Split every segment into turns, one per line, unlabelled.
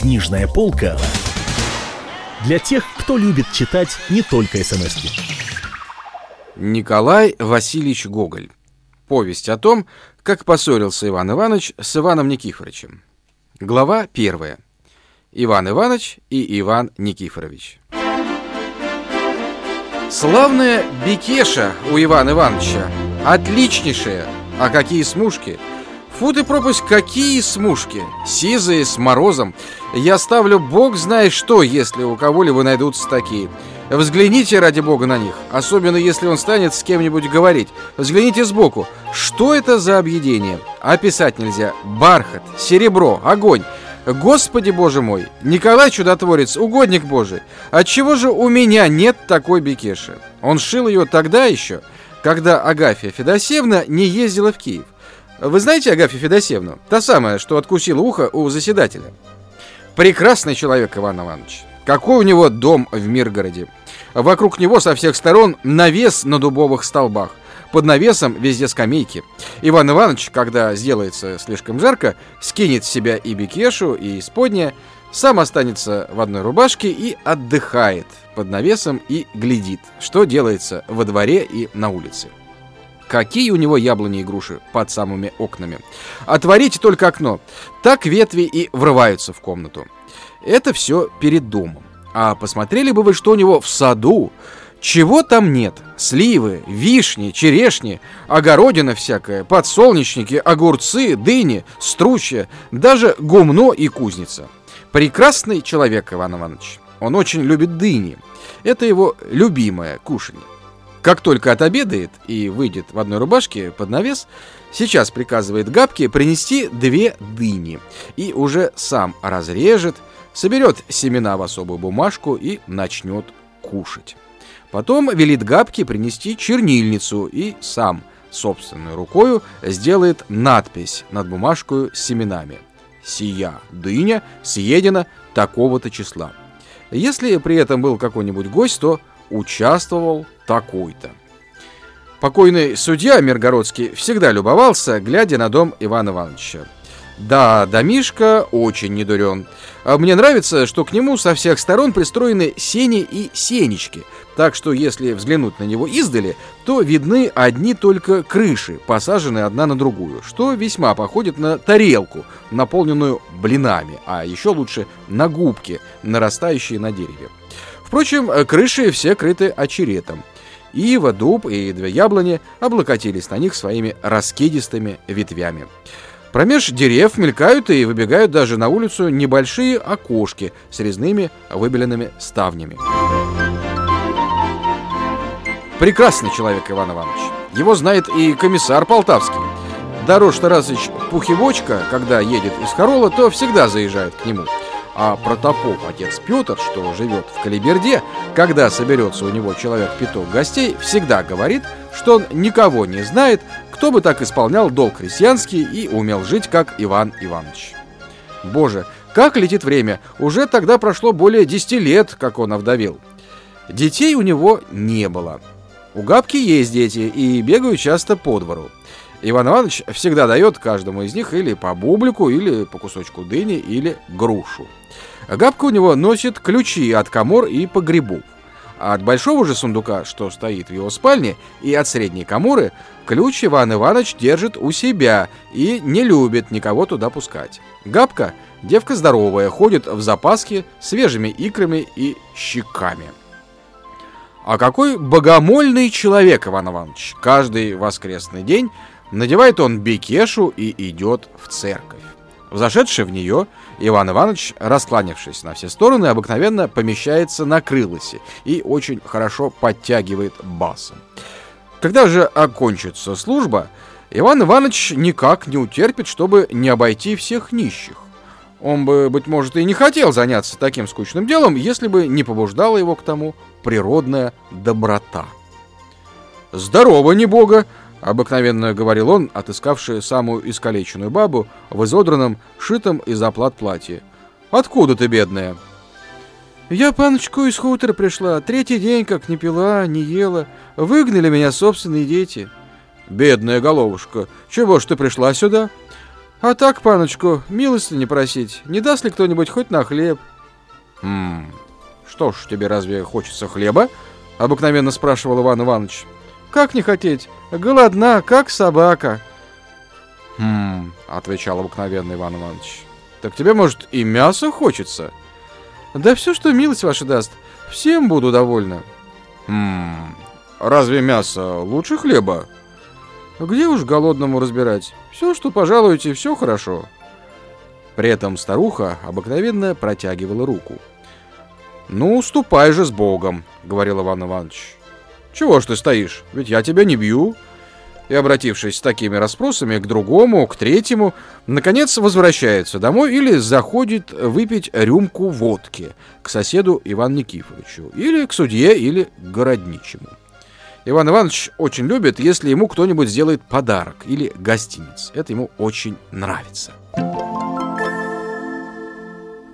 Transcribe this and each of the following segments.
Книжная полка для тех, кто любит читать не только смс -ки.
Николай Васильевич Гоголь. Повесть о том, как поссорился Иван Иванович с Иваном Никифоровичем. Глава первая. Иван Иванович и Иван Никифорович. Славная бекеша у Ивана Ивановича. Отличнейшая. А какие смушки! Фу ты пропасть, какие смушки! Сизые, с морозом. Я ставлю бог знает что, если у кого-либо найдутся такие. Взгляните, ради бога, на них. Особенно, если он станет с кем-нибудь говорить. Взгляните сбоку. Что это за объедение? Описать нельзя. Бархат, серебро, огонь. Господи боже мой, Николай Чудотворец, угодник божий, отчего же у меня нет такой бекеши? Он шил ее тогда еще, когда Агафья Федосеевна не ездила в Киев. Вы знаете Агафью Федосеевну? Та самая, что откусила ухо у заседателя. Прекрасный человек Иван Иванович. Какой у него дом в Миргороде. Вокруг него со всех сторон навес на дубовых столбах. Под навесом везде скамейки. Иван Иванович, когда сделается слишком жарко, скинет с себя и бикешу, и исподня, сам останется в одной рубашке и отдыхает под навесом и глядит, что делается во дворе и на улице. Какие у него яблони и груши под самыми окнами. Отворите только окно. Так ветви и врываются в комнату. Это все перед домом. А посмотрели бы вы, что у него в саду, чего там нет? Сливы, вишни, черешни, огородина всякая, подсолнечники, огурцы, дыни, стручья, даже гумно и кузница. Прекрасный человек Иван Иванович. Он очень любит дыни. Это его любимое кушанье. Как только отобедает и выйдет в одной рубашке под навес, сейчас приказывает Габке принести две дыни и уже сам разрежет, соберет семена в особую бумажку и начнет кушать. Потом велит Габке принести чернильницу и сам собственной рукою сделает надпись над бумажкой с семенами. «Сия дыня съедена такого-то числа». Если при этом был какой-нибудь гость, то участвовал такой-то. Покойный судья Миргородский всегда любовался, глядя на дом Ивана Ивановича. Да, домишка очень недурен. А мне нравится, что к нему со всех сторон пристроены сени и сенечки, так что если взглянуть на него издали, то видны одни только крыши, посаженные одна на другую, что весьма походит на тарелку, наполненную блинами, а еще лучше на губки, нарастающие на дереве. Впрочем, крыши все крыты очеретом. Ива, дуб и две яблони облокотились на них своими раскидистыми ветвями. Промеж дерев мелькают и выбегают даже на улицу небольшие окошки с резными выбеленными ставнями. Прекрасный человек Иван Иванович. Его знает и комиссар Полтавский. Дорож Тарасович Пухивочка, когда едет из Хорола, то всегда заезжает к нему. А протопоп отец Петр, что живет в Калиберде, когда соберется у него человек пяток гостей, всегда говорит, что он никого не знает, кто бы так исполнял долг крестьянский и умел жить, как Иван Иванович. Боже, как летит время! Уже тогда прошло более десяти лет, как он овдовел. Детей у него не было. У Габки есть дети и бегают часто по двору. Иван Иванович всегда дает каждому из них или по бублику, или по кусочку дыни, или грушу. Габка у него носит ключи от комор и погребов. А от большого же сундука, что стоит в его спальне, и от средней коморы, ключ Иван Иванович держит у себя и не любит никого туда пускать. Габка – девка здоровая, ходит в запаске свежими икрами и щеками. А какой богомольный человек Иван Иванович! Каждый воскресный день надевает он бекешу и идет в церковь. Взошедший в нее, Иван Иванович, раскланявшись на все стороны, обыкновенно помещается на крылосе и очень хорошо подтягивает басом. Когда же окончится служба, Иван Иванович никак не утерпит, чтобы не обойти всех нищих. Он бы, быть может, и не хотел заняться таким скучным делом, если бы не побуждала его к тому природная доброта. «Здорово, не бога!» — обыкновенно говорил он, отыскавший самую искалеченную бабу в изодранном, шитом из оплат платье. «Откуда ты, бедная?» «Я, паночку, из хутора пришла. Третий день как не пила, не ела. Выгнали меня собственные дети». «Бедная головушка, чего ж ты пришла сюда?»
А так, паночку, милости не просить. Не даст ли кто-нибудь хоть на хлеб?
Хм, что ж, тебе разве хочется хлеба? Обыкновенно спрашивал Иван Иванович.
Как не хотеть? Голодна, как собака.
Хм, отвечал обыкновенный Иван Иванович. Так тебе, может, и мясо хочется?
Да все, что милость ваша даст. Всем буду довольна.
Хм, разве мясо лучше хлеба?
Где уж голодному разбирать? Все, что пожалуете, все хорошо.
При этом старуха обыкновенно протягивала руку. «Ну, ступай же с Богом», — говорил Иван Иванович. «Чего ж ты стоишь? Ведь я тебя не бью». И, обратившись с такими расспросами к другому, к третьему, наконец возвращается домой или заходит выпить рюмку водки к соседу Ивану Никифоровичу, или к судье, или к городничему. Иван Иванович очень любит, если ему кто-нибудь сделает подарок или гостиниц. Это ему очень нравится.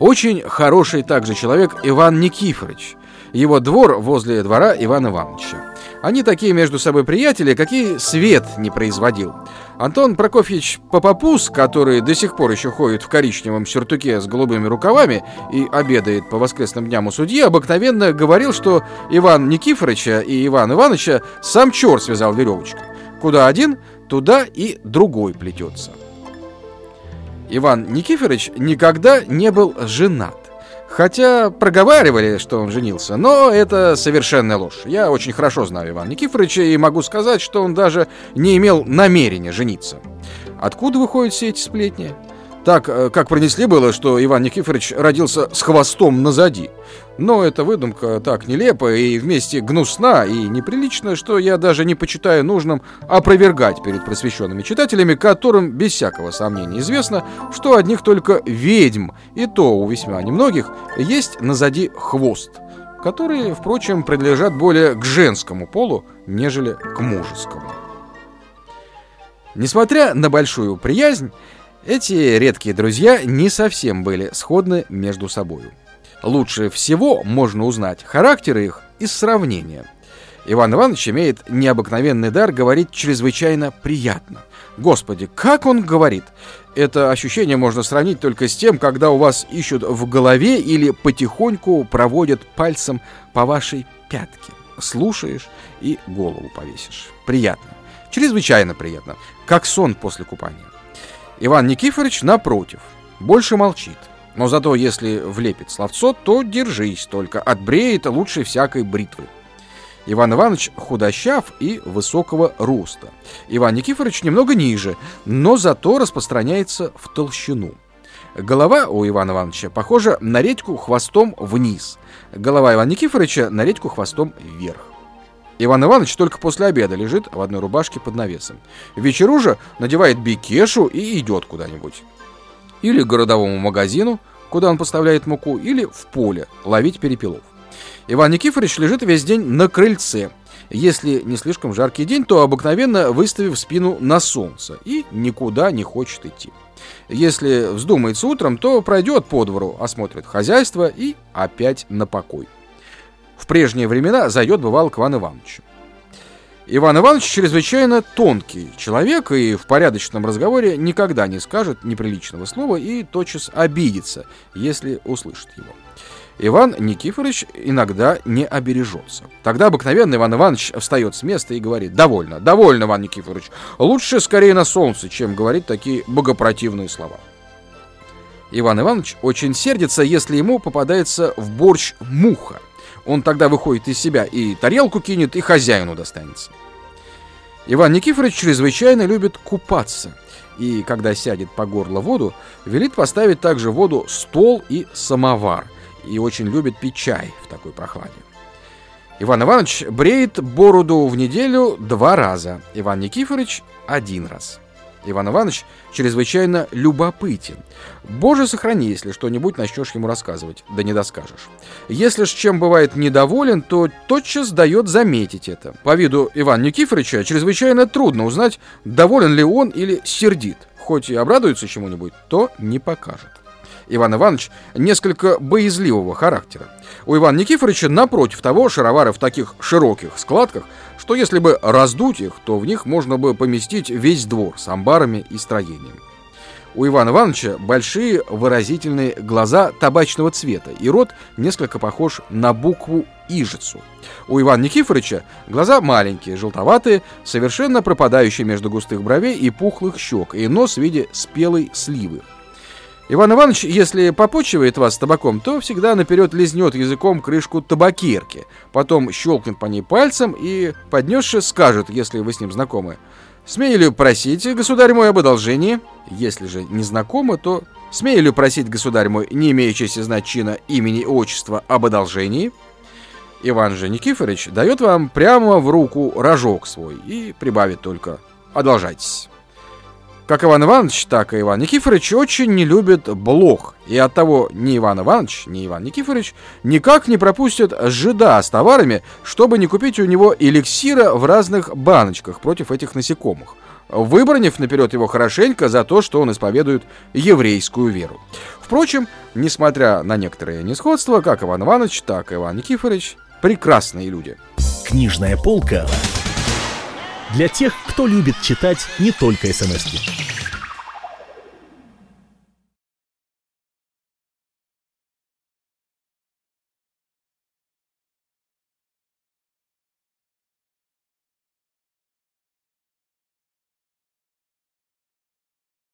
Очень хороший также человек Иван Никифорович. Его двор возле двора Ивана Ивановича. Они такие между собой приятели, какие свет не производил. Антон Прокофьевич Попопус, который до сих пор еще ходит в коричневом сюртуке с голубыми рукавами и обедает по воскресным дням у судьи, обыкновенно говорил, что Иван Никифоровича и Иван Ивановича сам черт связал веревочкой. Куда один, туда и другой плетется. Иван Никифорович никогда не был женат. Хотя проговаривали, что он женился, но это совершенная ложь. Я очень хорошо знаю Ивана Никифоровича и могу сказать, что он даже не имел намерения жениться. Откуда выходят все эти сплетни? Так, э, как пронесли было, что Иван Никифорович родился с хвостом назади. Но эта выдумка так нелепая и вместе гнусна и неприлична, что я даже не почитаю нужным опровергать перед просвещенными читателями, которым без всякого сомнения известно, что одних только ведьм, и то у весьма немногих, есть назади хвост, которые, впрочем, принадлежат более к женскому полу, нежели к мужескому. Несмотря на большую приязнь, эти редкие друзья не совсем были сходны между собой. Лучше всего можно узнать характеры их из сравнения. Иван Иванович имеет необыкновенный дар говорить чрезвычайно приятно. Господи, как он говорит! Это ощущение можно сравнить только с тем, когда у вас ищут в голове или потихоньку проводят пальцем по вашей пятке. Слушаешь и голову повесишь. Приятно. Чрезвычайно приятно. Как сон после купания. Иван Никифорович, напротив, больше молчит. Но зато если влепит словцо, то держись только, отбреет лучше всякой бритвы. Иван Иванович худощав и высокого роста. Иван Никифорович немного ниже, но зато распространяется в толщину. Голова у Ивана Ивановича похожа на редьку хвостом вниз. Голова Ивана Никифоровича на редьку хвостом вверх. Иван Иванович только после обеда лежит в одной рубашке под навесом. Вечеру же надевает бикешу и идет куда-нибудь. Или к городовому магазину, куда он поставляет муку, или в поле ловить перепелов. Иван Никифорович лежит весь день на крыльце. Если не слишком жаркий день, то обыкновенно выставив спину на солнце и никуда не хочет идти. Если вздумается утром, то пройдет по двору, осмотрит хозяйство и опять на покой в прежние времена зайдет бывал к Ивану Ивановичу. Иван Иванович чрезвычайно тонкий человек и в порядочном разговоре никогда не скажет неприличного слова и тотчас обидится, если услышит его. Иван Никифорович иногда не обережется. Тогда обыкновенно Иван Иванович встает с места и говорит «Довольно, довольно, Иван Никифорович, лучше скорее на солнце, чем говорить такие богопротивные слова». Иван Иванович очень сердится, если ему попадается в борщ муха – он тогда выходит из себя и тарелку кинет, и хозяину достанется. Иван Никифорович чрезвычайно любит купаться. И когда сядет по горло воду, велит поставить также воду стол и самовар. И очень любит пить чай в такой прохладе. Иван Иванович бреет бороду в неделю два раза. Иван Никифорович один раз. Иван Иванович чрезвычайно любопытен. Боже, сохрани, если что-нибудь начнешь ему рассказывать, да не доскажешь. Если ж чем бывает недоволен, то тотчас дает заметить это. По виду Ивана Никифоровича чрезвычайно трудно узнать, доволен ли он или сердит. Хоть и обрадуется чему-нибудь, то не покажет. Иван Иванович несколько боязливого характера. У Ивана Никифоровича, напротив того, шаровары в таких широких складках, что если бы раздуть их, то в них можно бы поместить весь двор с амбарами и строениями. У Ивана Ивановича большие выразительные глаза табачного цвета, и рот несколько похож на букву «ижицу». У Ивана Никифоровича глаза маленькие, желтоватые, совершенно пропадающие между густых бровей и пухлых щек, и нос в виде спелой сливы. Иван Иванович, если попочивает вас табаком, то всегда наперед лизнет языком крышку табакерки, потом щелкнет по ней пальцем и, поднесши, скажет, если вы с ним знакомы, «Смею ли просить, государь мой, об одолжении?» Если же не знакомы, то «Смею ли просить, государь мой, не имеющийся знать чина имени и отчества, об одолжении?» Иван же Никифорович дает вам прямо в руку рожок свой и прибавит только «Одолжайтесь». Как Иван Иванович, так и Иван Никифорович очень не любят блох. И оттого ни Иван Иванович, ни Иван Никифорович никак не пропустят жида с товарами, чтобы не купить у него эликсира в разных баночках против этих насекомых выбранив наперед его хорошенько за то, что он исповедует еврейскую веру. Впрочем, несмотря на некоторые несходства, как Иван Иванович, так и Иван Никифорович прекрасные люди.
Книжная полка для тех, кто любит читать не только смс -ки.